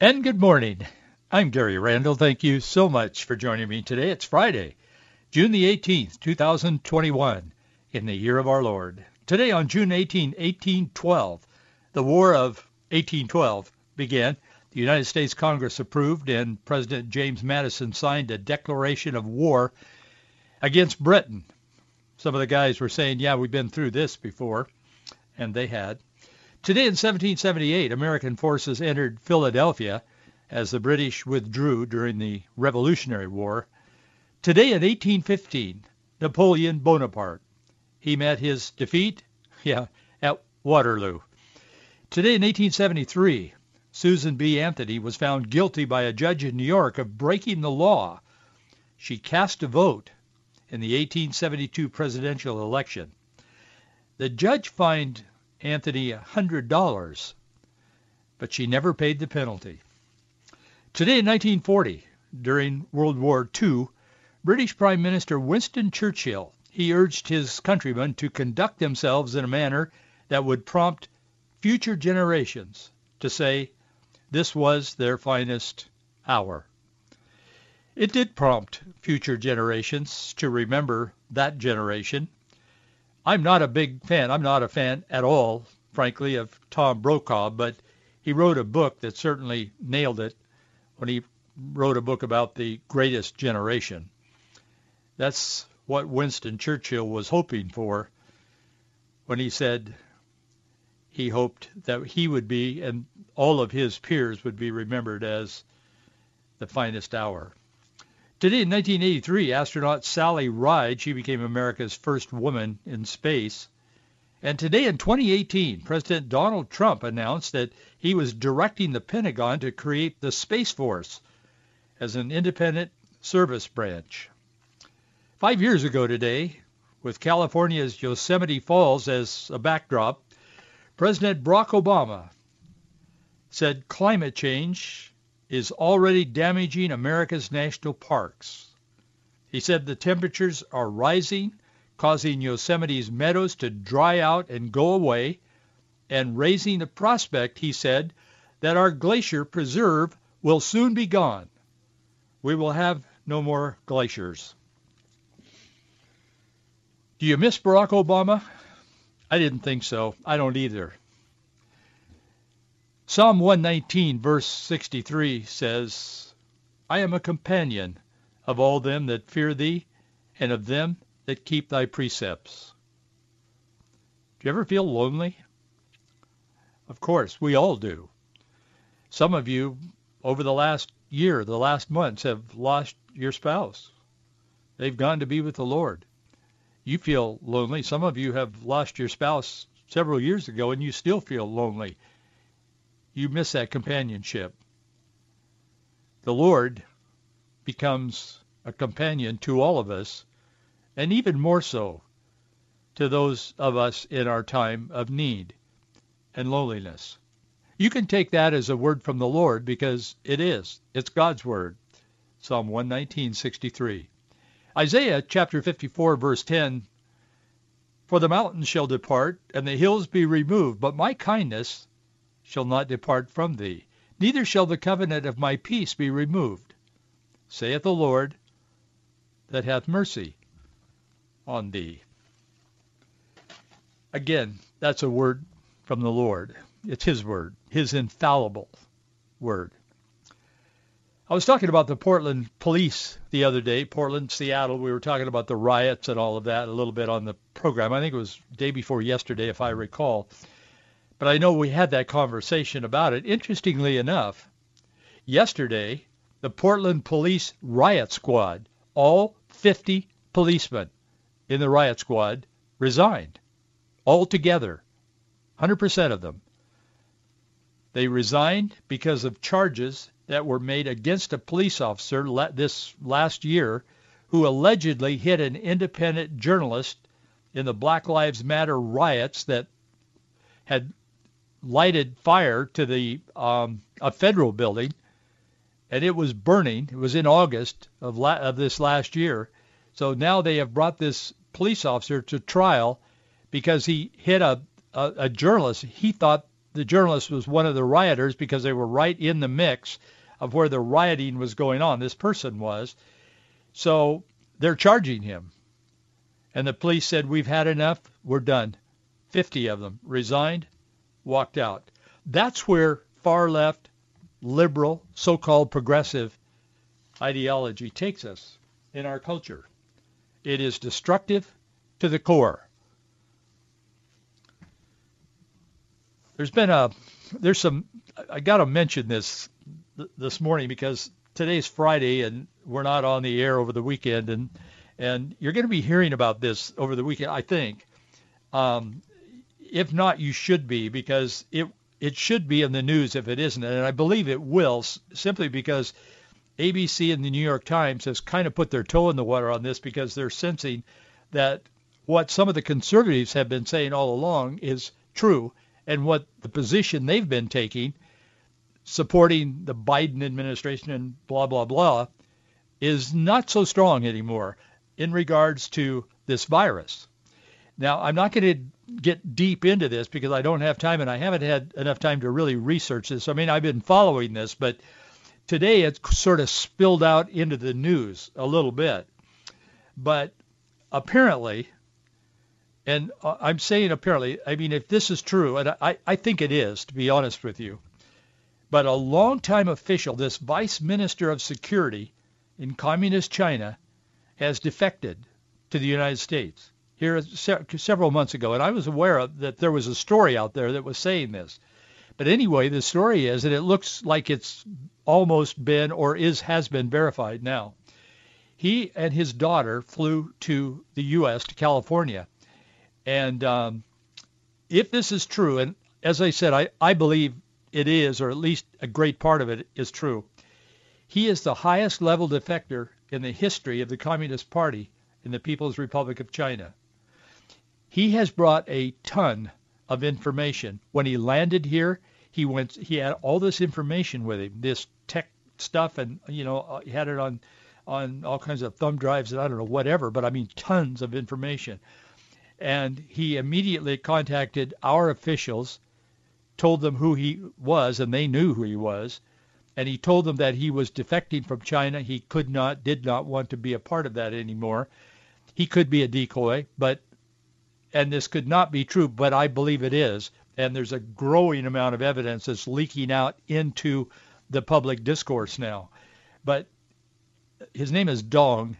And good morning. I'm Gary Randall. Thank you so much for joining me today. It's Friday, June the 18th, 2021, in the year of our Lord. Today on June 18, 1812, the War of 1812 began. The United States Congress approved and President James Madison signed a declaration of war against Britain. Some of the guys were saying, yeah, we've been through this before, and they had. Today in 1778, American forces entered Philadelphia as the British withdrew during the Revolutionary War. Today in 1815, Napoleon Bonaparte. He met his defeat, yeah, at Waterloo. Today in 1873, Susan B. Anthony was found guilty by a judge in New York of breaking the law. She cast a vote in the 1872 presidential election. The judge fined Anthony $100, but she never paid the penalty. Today in 1940, during World War II, British Prime Minister Winston Churchill, he urged his countrymen to conduct themselves in a manner that would prompt future generations to say this was their finest hour. It did prompt future generations to remember that generation I'm not a big fan. I'm not a fan at all, frankly, of Tom Brokaw, but he wrote a book that certainly nailed it when he wrote a book about the greatest generation. That's what Winston Churchill was hoping for when he said he hoped that he would be and all of his peers would be remembered as the finest hour. Today in 1983, astronaut Sally Ride, she became America's first woman in space. And today in 2018, President Donald Trump announced that he was directing the Pentagon to create the Space Force as an independent service branch. Five years ago today, with California's Yosemite Falls as a backdrop, President Barack Obama said climate change is already damaging America's national parks. He said the temperatures are rising, causing Yosemite's meadows to dry out and go away, and raising the prospect, he said, that our glacier preserve will soon be gone. We will have no more glaciers. Do you miss Barack Obama? I didn't think so. I don't either. Psalm 119, verse 63 says, I am a companion of all them that fear thee, and of them that keep thy precepts. Do you ever feel lonely? Of course, we all do. Some of you, over the last year, the last months, have lost your spouse. They've gone to be with the Lord. You feel lonely. Some of you have lost your spouse several years ago, and you still feel lonely you miss that companionship. The Lord becomes a companion to all of us, and even more so to those of us in our time of need and loneliness. You can take that as a word from the Lord because it is. It's God's word. Psalm 119:63. Isaiah chapter 54 verse 10 For the mountains shall depart and the hills be removed, but my kindness shall not depart from thee, neither shall the covenant of my peace be removed, saith the Lord that hath mercy on thee. Again, that's a word from the Lord. It's his word, his infallible word. I was talking about the Portland police the other day, Portland, Seattle. We were talking about the riots and all of that a little bit on the program. I think it was day before yesterday, if I recall. But I know we had that conversation about it. Interestingly enough, yesterday, the Portland Police Riot Squad, all 50 policemen in the riot squad resigned, all together, 100% of them. They resigned because of charges that were made against a police officer this last year who allegedly hit an independent journalist in the Black Lives Matter riots that had lighted fire to the um, a federal building, and it was burning. It was in August of, la- of this last year. So now they have brought this police officer to trial because he hit a, a, a journalist. He thought the journalist was one of the rioters because they were right in the mix of where the rioting was going on. This person was. So they're charging him. And the police said, we've had enough. We're done. 50 of them resigned, walked out. That's where far left, liberal, so-called progressive ideology takes us in our culture. It is destructive to the core. There's been a, there's some, I got to mention this this morning because today's Friday and we're not on the air over the weekend, and and you're going to be hearing about this over the weekend, I think. Um, if not, you should be because it it should be in the news if it isn't, and I believe it will, simply because ABC and the New York Times has kind of put their toe in the water on this because they're sensing that what some of the conservatives have been saying all along is true, and what the position they've been taking supporting the Biden administration and blah, blah, blah is not so strong anymore in regards to this virus. Now, I'm not going to get deep into this because I don't have time and I haven't had enough time to really research this. I mean, I've been following this, but today it's sort of spilled out into the news a little bit. But apparently, and uh, I'm saying apparently, I mean, if this is true, and I, I think it is, to be honest with you, but a longtime official, this vice minister of security in communist China, has defected to the United States here se- several months ago. And I was aware of, that there was a story out there that was saying this. But anyway, the story is, that it looks like it's almost been or is has been verified now. He and his daughter flew to the U.S. to California, and um, if this is true, and as I said, I, I believe it is, or at least a great part of it is true. He is the highest level defector in the history of the Communist Party in the People's Republic of China. He has brought a ton of information. When he landed here, he went he had all this information with him, this tech stuff and you know, uh, he had it on on all kinds of thumb drives and I don't know whatever, but I mean tons of information. And he immediately contacted our officials told them who he was, and they knew who he was. And he told them that he was defecting from China. He could not, did not want to be a part of that anymore. He could be a decoy, but, and this could not be true, but I believe it is. And there's a growing amount of evidence that's leaking out into the public discourse now. But his name is Dong,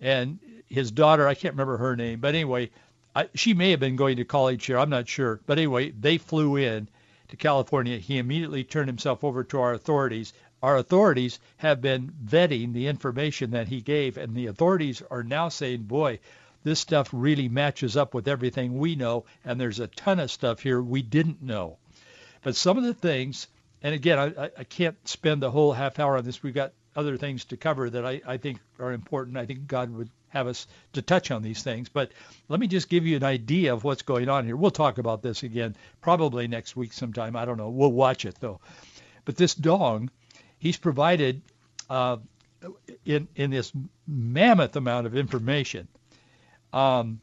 and his daughter, I can't remember her name, but anyway, I, she may have been going to college here. I'm not sure. But anyway, they flew in to California, he immediately turned himself over to our authorities. Our authorities have been vetting the information that he gave, and the authorities are now saying, boy, this stuff really matches up with everything we know, and there's a ton of stuff here we didn't know. But some of the things, and again, I, I can't spend the whole half hour on this. We've got other things to cover that I, I think are important. I think God would have us to touch on these things. But let me just give you an idea of what's going on here. We'll talk about this again probably next week sometime. I don't know. We'll watch it though. But this Dong, he's provided uh, in in this mammoth amount of information. Um,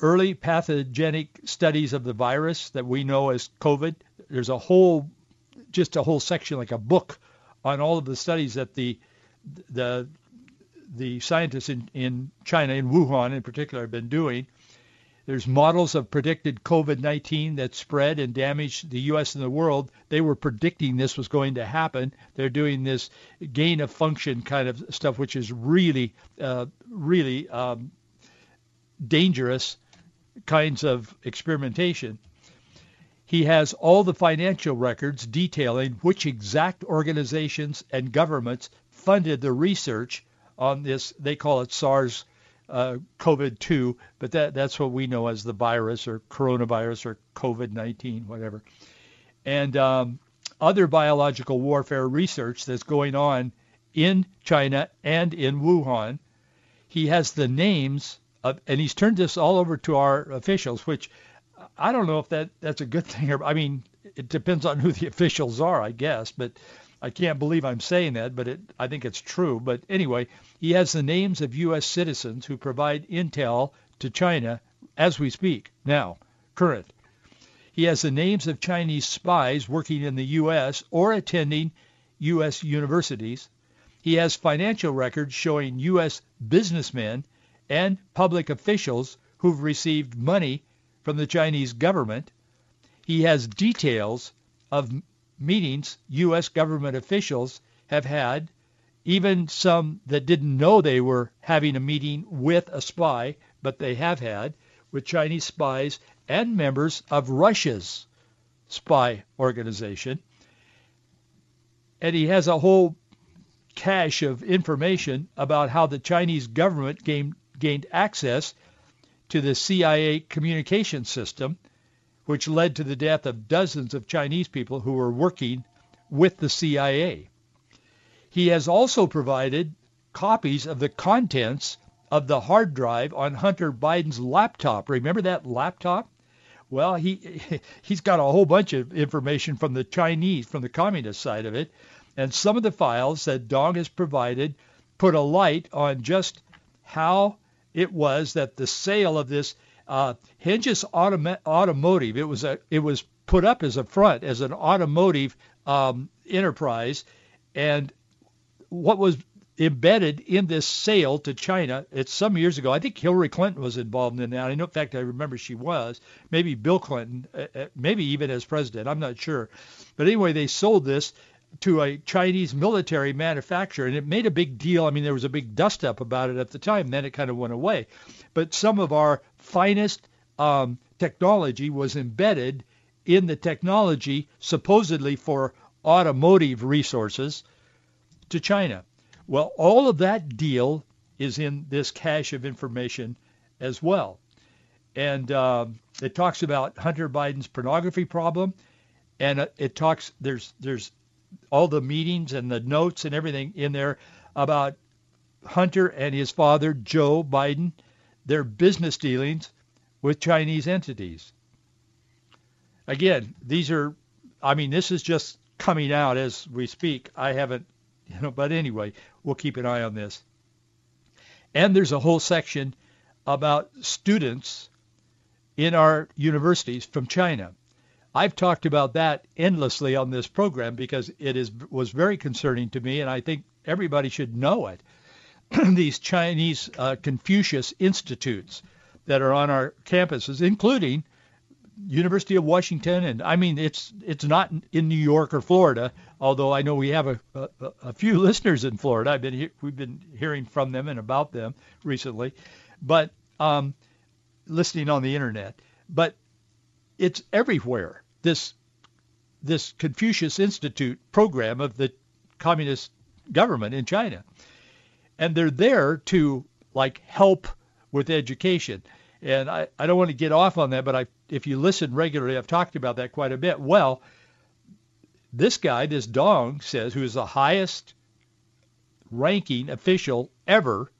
early pathogenic studies of the virus that we know as COVID. There's a whole, just a whole section like a book on all of the studies that the the the scientists in, in China, in Wuhan in particular, have been doing. There's models of predicted COVID-19 that spread and damaged the U.S. and the world. They were predicting this was going to happen. They're doing this gain of function kind of stuff, which is really, uh, really um, dangerous kinds of experimentation. He has all the financial records detailing which exact organizations and governments funded the research on this. They call it SARS uh, COVID-2, but that, that's what we know as the virus or coronavirus or COVID-19, whatever. And um, other biological warfare research that's going on in China and in Wuhan. He has the names of, and he's turned this all over to our officials, which I don't know if that that's a good thing or I mean it depends on who the officials are, I guess, but I can't believe I'm saying that, but it, I think it's true. But anyway, he has the names of U.S. citizens who provide intel to China as we speak now, current. He has the names of Chinese spies working in the U.S. or attending U.S. universities. He has financial records showing U.S. businessmen and public officials who've received money from the Chinese government. He has details of meetings U.S. government officials have had, even some that didn't know they were having a meeting with a spy, but they have had, with Chinese spies and members of Russia's spy organization. And he has a whole cache of information about how the Chinese government gained, gained access to the CIA communication system, which led to the death of dozens of Chinese people who were working with the CIA. He has also provided copies of the contents of the hard drive on Hunter Biden's laptop. Remember that laptop? Well, he he's got a whole bunch of information from the Chinese, from the communist side of it, and some of the files that Dong has provided put a light on just how it was that the sale of this uh, Autom- Automotive, it was a it was put up as a front as an automotive um, enterprise, and what was embedded in this sale to China. It's some years ago. I think Hillary Clinton was involved in that. I know, in fact, I remember she was. Maybe Bill Clinton, uh, uh, maybe even as president. I'm not sure. But anyway, they sold this to a Chinese military manufacturer, and it made a big deal. I mean, there was a big dust up about it at the time. Then it kind of went away. But some of our finest um, technology was embedded in the technology supposedly for automotive resources to China. Well, all of that deal is in this cache of information as well. And uh, it talks about Hunter Biden's pornography problem, and uh, it talks there's there's all the meetings and the notes and everything in there about Hunter and his father Joe Biden, their business dealings with Chinese entities. Again, these are, I mean, this is just coming out as we speak. I haven't you know, but anyway, we'll keep an eye on this. And there's a whole section about students in our universities from China. I've talked about that endlessly on this program because it is was very concerning to me, and I think everybody should know it. These Chinese uh, Confucius institutes that are on our campuses, including University of Washington, and I mean it's it's not in New York or Florida, although I know we have a, a, a few listeners in Florida. I've been he- we've been hearing from them and about them recently, but um, listening on the internet. But it's everywhere. This this Confucius Institute program of the communist government in China, and they're there to like help with education. And I, I don't want to get off on that, but I, if you listen regularly, I've talked about that quite a bit. Well, this guy, this Dong, says, who is the highest ranking official ever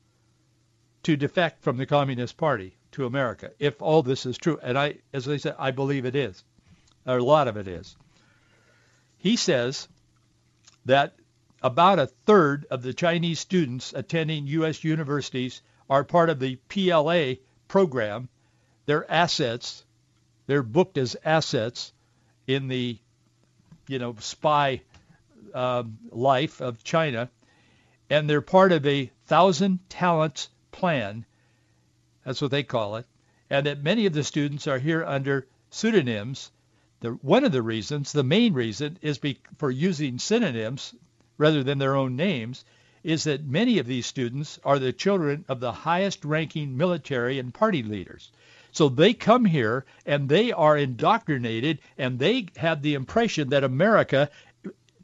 to defect from the Communist Party to America, if all this is true. And I, as I said, I believe it is. Or a lot of it is. He says that about a third of the Chinese students attending U.S. universities are part of the PLA program, their assets, they're booked as assets in the, you know, spy um, life of China, and they're part of a thousand talents plan. That's what they call it, and that many of the students are here under pseudonyms. The, one of the reasons, the main reason, is be, for using synonyms rather than their own names is that many of these students are the children of the highest ranking military and party leaders. So they come here and they are indoctrinated and they have the impression that America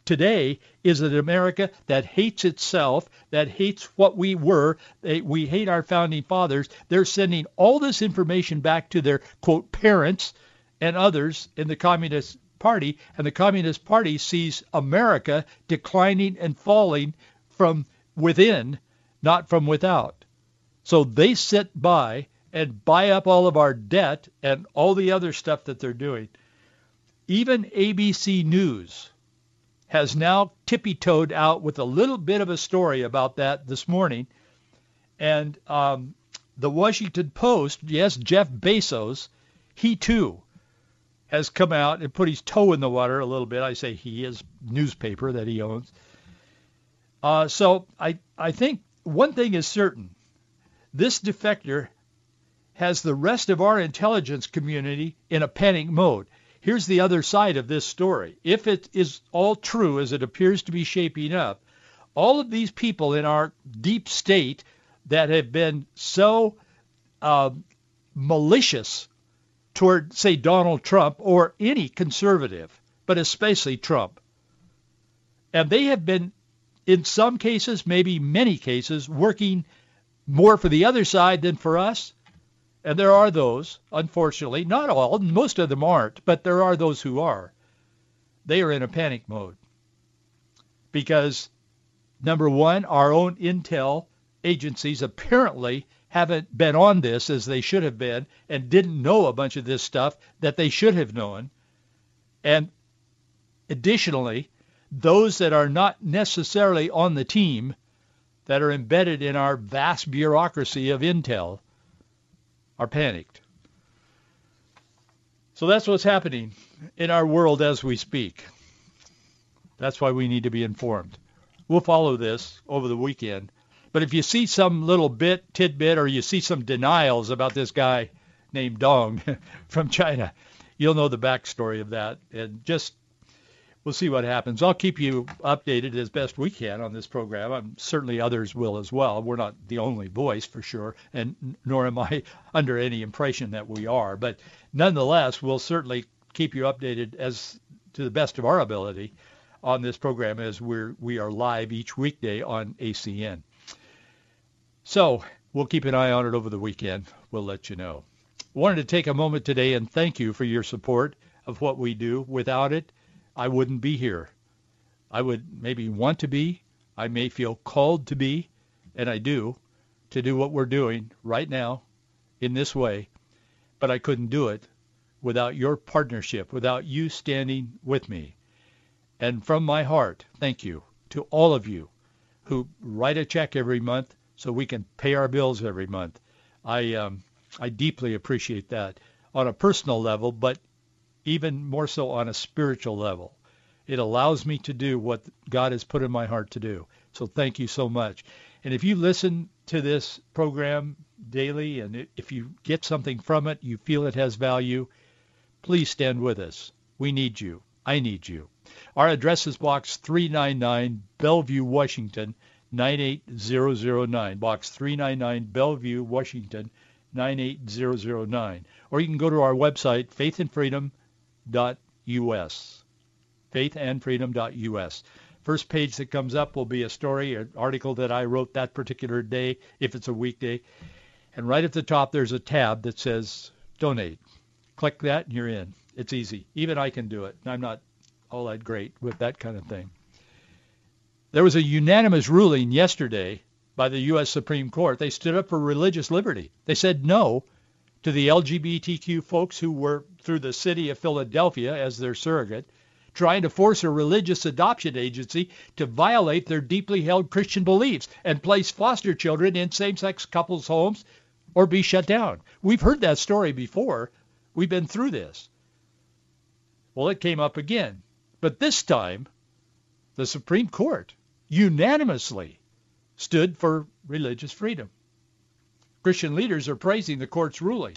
today is an America that hates itself, that hates what we were. They, we hate our founding fathers. They're sending all this information back to their, quote, parents and others in the communist Party, and the Communist Party sees America declining and falling from within, not from without. So they sit by and buy up all of our debt and all the other stuff that they're doing. Even ABC News has now tippy-toed out with a little bit of a story about that this morning. And um, the Washington Post, yes, Jeff Bezos, he too has come out and put his toe in the water a little bit. I say he, is newspaper that he owns. Uh, so I, I think one thing is certain. This defector has the rest of our intelligence community in a panic mode. Here's the other side of this story. If it is all true as it appears to be shaping up, all of these people in our deep state that have been so uh, malicious toward, say, Donald Trump or any conservative, but especially Trump. And they have been, in some cases, maybe many cases, working more for the other side than for us. And there are those, unfortunately, not all, most of them aren't, but there are those who are. They are in a panic mode. Because, number one, our own intel agencies apparently haven't been on this as they should have been and didn't know a bunch of this stuff that they should have known. And additionally, those that are not necessarily on the team that are embedded in our vast bureaucracy of intel are panicked. So that's what's happening in our world as we speak. That's why we need to be informed. We'll follow this over the weekend. But if you see some little bit, tidbit, or you see some denials about this guy named Dong from China, you'll know the backstory of that. And just we'll see what happens. I'll keep you updated as best we can on this program. I'm, certainly others will as well. We're not the only voice for sure, and nor am I under any impression that we are. But nonetheless, we'll certainly keep you updated as to the best of our ability on this program as we're we are live each weekday on ACN. So we'll keep an eye on it over the weekend. We'll let you know. Wanted to take a moment today and thank you for your support of what we do. Without it, I wouldn't be here. I would maybe want to be. I may feel called to be, and I do, to do what we're doing right now in this way. But I couldn't do it without your partnership, without you standing with me. And from my heart, thank you to all of you who write a check every month so we can pay our bills every month. I um, I deeply appreciate that on a personal level, but even more so on a spiritual level. It allows me to do what God has put in my heart to do. So thank you so much. And if you listen to this program daily and if you get something from it, you feel it has value, please stand with us. We need you. I need you. Our address is Box 399, Bellevue, Washington, 98009. Box 399, Bellevue, Washington, 98009. Or you can go to our website, faithandfreedom.us. Faithandfreedom.us. First page that comes up will be a story, an article that I wrote that particular day, if it's a weekday. And right at the top, there's a tab that says donate. Click that and you're in. It's easy. Even I can do it. I'm not all that great with that kind of thing. There was a unanimous ruling yesterday by the U.S. Supreme Court. They stood up for religious liberty. They said no to the LGBTQ folks who were through the city of Philadelphia as their surrogate, trying to force a religious adoption agency to violate their deeply held Christian beliefs and place foster children in same-sex couples' homes or be shut down. We've heard that story before. We've been through this. Well, it came up again. But this time, the Supreme Court unanimously stood for religious freedom. Christian leaders are praising the court's ruling.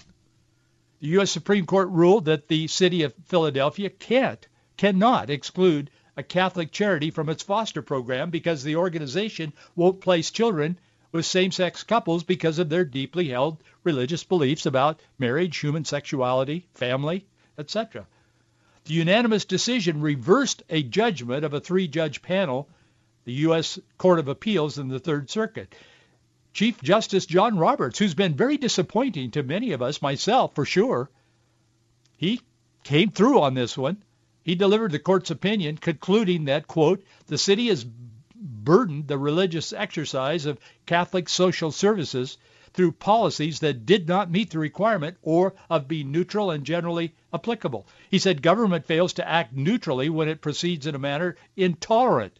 The U.S. Supreme Court ruled that the city of Philadelphia can't, cannot exclude a Catholic charity from its foster program because the organization won't place children with same-sex couples because of their deeply held religious beliefs about marriage, human sexuality, family, etc. The unanimous decision reversed a judgment of a three-judge panel, the U.S. Court of Appeals in the Third Circuit. Chief Justice John Roberts, who's been very disappointing to many of us, myself for sure. He came through on this one. He delivered the court's opinion concluding that, quote, the city has burdened the religious exercise of Catholic social services through policies that did not meet the requirement or of being neutral and generally applicable. He said government fails to act neutrally when it proceeds in a manner intolerant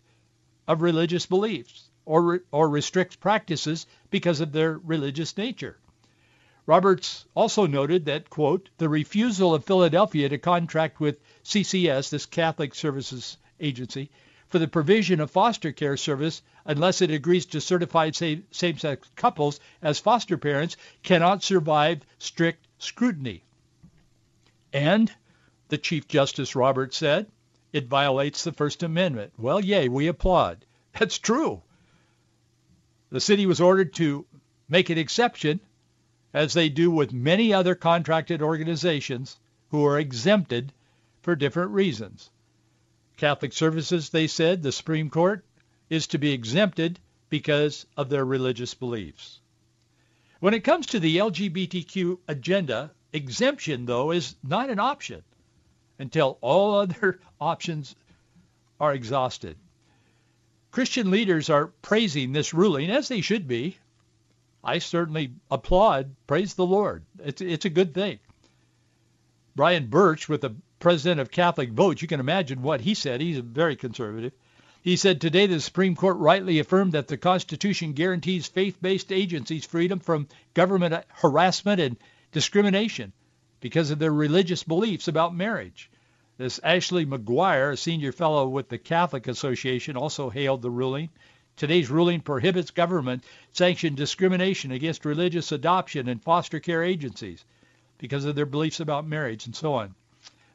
of religious beliefs or, or restricts practices because of their religious nature. Roberts also noted that, quote, the refusal of Philadelphia to contract with CCS, this Catholic Services Agency, for the provision of foster care service unless it agrees to certify same-sex couples as foster parents cannot survive strict scrutiny. And, the Chief Justice Roberts said, it violates the First Amendment. Well, yay, we applaud. That's true. The city was ordered to make an exception as they do with many other contracted organizations who are exempted for different reasons. Catholic services, they said, the Supreme Court, is to be exempted because of their religious beliefs. When it comes to the LGBTQ agenda, exemption, though, is not an option until all other options are exhausted. Christian leaders are praising this ruling, as they should be, I certainly applaud. Praise the Lord. It's, it's a good thing. Brian Burch, with the president of Catholic Vote, you can imagine what he said. He's very conservative. He said today the Supreme Court rightly affirmed that the Constitution guarantees faith-based agencies freedom from government harassment and discrimination because of their religious beliefs about marriage. This Ashley McGuire, a senior fellow with the Catholic Association, also hailed the ruling. Today's ruling prohibits government-sanctioned discrimination against religious adoption and foster care agencies because of their beliefs about marriage and so on.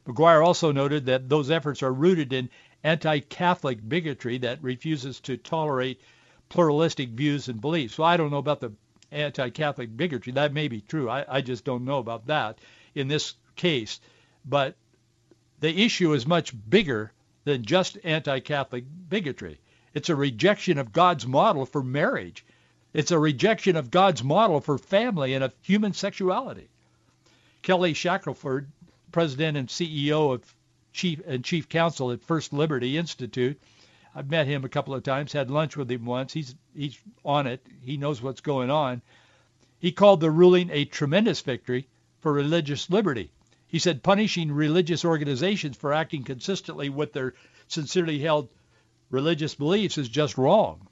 McGuire also noted that those efforts are rooted in anti-Catholic bigotry that refuses to tolerate pluralistic views and beliefs. So I don't know about the anti-Catholic bigotry. That may be true. I, I just don't know about that in this case. But the issue is much bigger than just anti-Catholic bigotry. It's a rejection of God's model for marriage. It's a rejection of God's model for family and of human sexuality. Kelly Shackelford, president and CEO of chief and chief counsel at First Liberty Institute, I've met him a couple of times, had lunch with him once. He's he's on it. He knows what's going on. He called the ruling a tremendous victory for religious liberty. He said punishing religious organizations for acting consistently with their sincerely held religious beliefs is just wrong.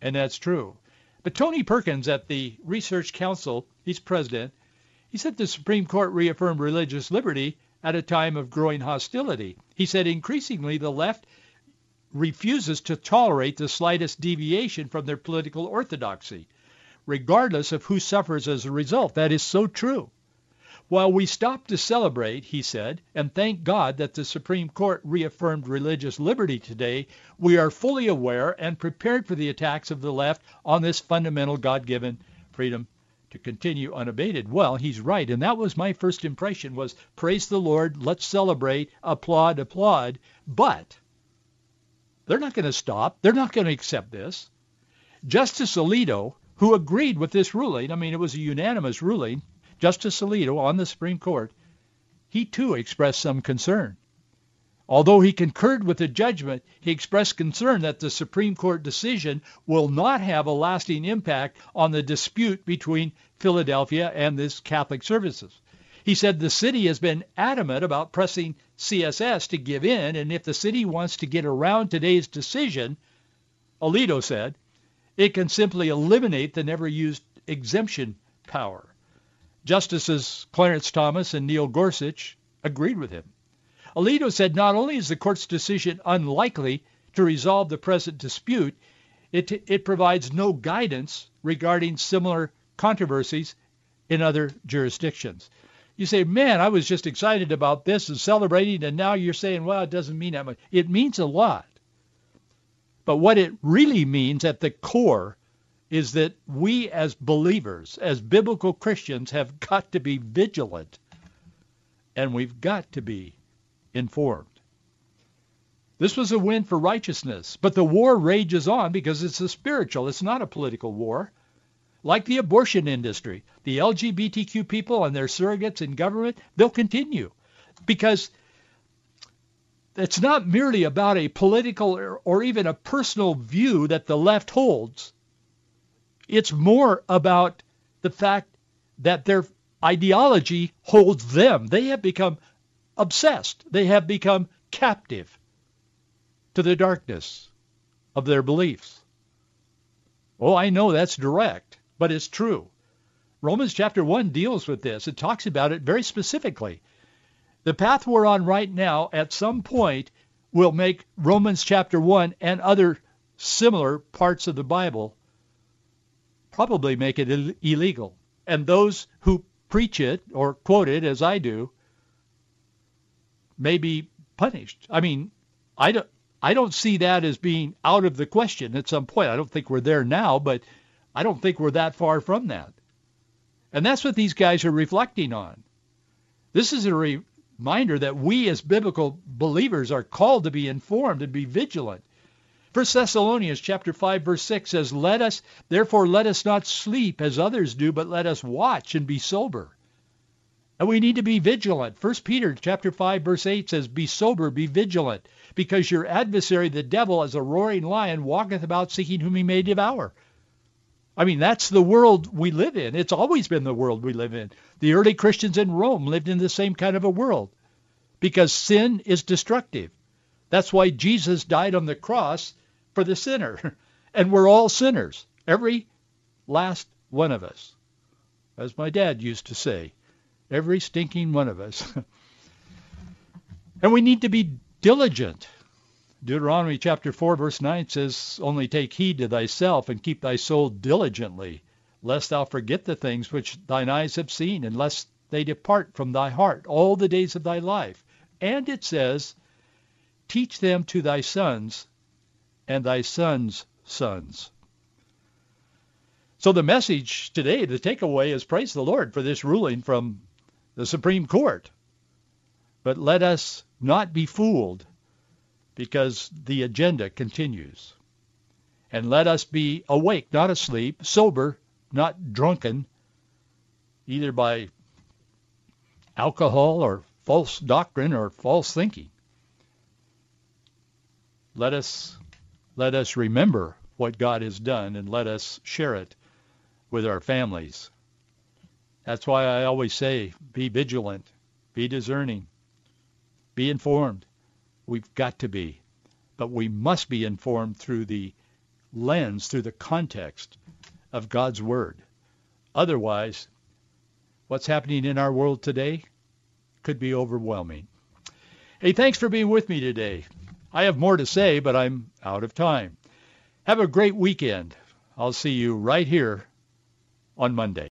And that's true. But Tony Perkins at the Research Council, he's president, he said the Supreme Court reaffirmed religious liberty at a time of growing hostility. He said increasingly the left refuses to tolerate the slightest deviation from their political orthodoxy, regardless of who suffers as a result. That is so true. While we stop to celebrate, he said, and thank God that the Supreme Court reaffirmed religious liberty today, we are fully aware and prepared for the attacks of the left on this fundamental God-given freedom to continue unabated. Well, he's right, and that was my first impression was praise the Lord, let's celebrate, applaud, applaud, but they're not going to stop. They're not going to accept this. Justice Alito, who agreed with this ruling, I mean, it was a unanimous ruling, Justice Alito on the Supreme Court, he too expressed some concern. Although he concurred with the judgment, he expressed concern that the Supreme Court decision will not have a lasting impact on the dispute between Philadelphia and this Catholic services. He said the city has been adamant about pressing CSS to give in, and if the city wants to get around today's decision, Alito said, it can simply eliminate the never used exemption power. Justices Clarence Thomas and Neil Gorsuch agreed with him. Alito said not only is the court's decision unlikely to resolve the present dispute, it, it provides no guidance regarding similar controversies in other jurisdictions. You say, man, I was just excited about this and celebrating, and now you're saying, well, it doesn't mean that much. It means a lot. But what it really means at the core is that we as believers, as biblical Christians, have got to be vigilant and we've got to be informed. This was a win for righteousness, but the war rages on because it's a spiritual, it's not a political war. Like the abortion industry, the LGBTQ people and their surrogates in government, they'll continue because it's not merely about a political or, even a personal view that the left holds. It's more about the fact that their ideology holds them. They have become obsessed. They have become captive to the darkness of their beliefs. Oh, I know that's direct, but it's true. Romans chapter 1 deals with this. It talks about it very specifically. The path we're on right now at some point will make Romans chapter 1 and other similar parts of the Bible probably make it Ill- illegal. And those who preach it or quote it as I do may be punished. I mean, I don't I don't see that as being out of the question at some point. I don't think we're there now, but I don't think we're that far from that. And that's what these guys are reflecting on. This is a reminder that we as biblical believers are called to be informed and be vigilant. First Thessalonians chapter 5 verse 6 says, "Let us therefore let us not sleep as others do, but let us watch and be sober." And we need to be vigilant. First Peter chapter 5 verse 8 says, "Be sober, be vigilant, because your adversary the devil as a roaring lion walketh about seeking whom he may devour." I mean, that's the world we live in. It's always been the world we live in. The early Christians in Rome lived in the same kind of a world because sin is destructive. That's why Jesus died on the cross for the sinner. And we're all sinners, every last one of us. As my dad used to say, every stinking one of us. and we need to be diligent. Deuteronomy chapter 4 verse 9 says, Only take heed to thyself and keep thy soul diligently, lest thou forget the things which thine eyes have seen, and lest they depart from thy heart all the days of thy life. And it says, Teach them to thy sons and thy sons' sons. So the message today, the takeaway is praise the Lord for this ruling from the Supreme Court. But let us not be fooled because the agenda continues. And let us be awake, not asleep, sober, not drunken, either by alcohol or false doctrine or false thinking. Let us let us remember what God has done and let us share it with our families. That's why I always say be vigilant, be discerning, be informed. We've got to be. But we must be informed through the lens, through the context of God's Word. Otherwise, what's happening in our world today could be overwhelming. Hey, thanks for being with me today. I have more to say, but I'm out of time. Have a great weekend. I'll see you right here on Monday.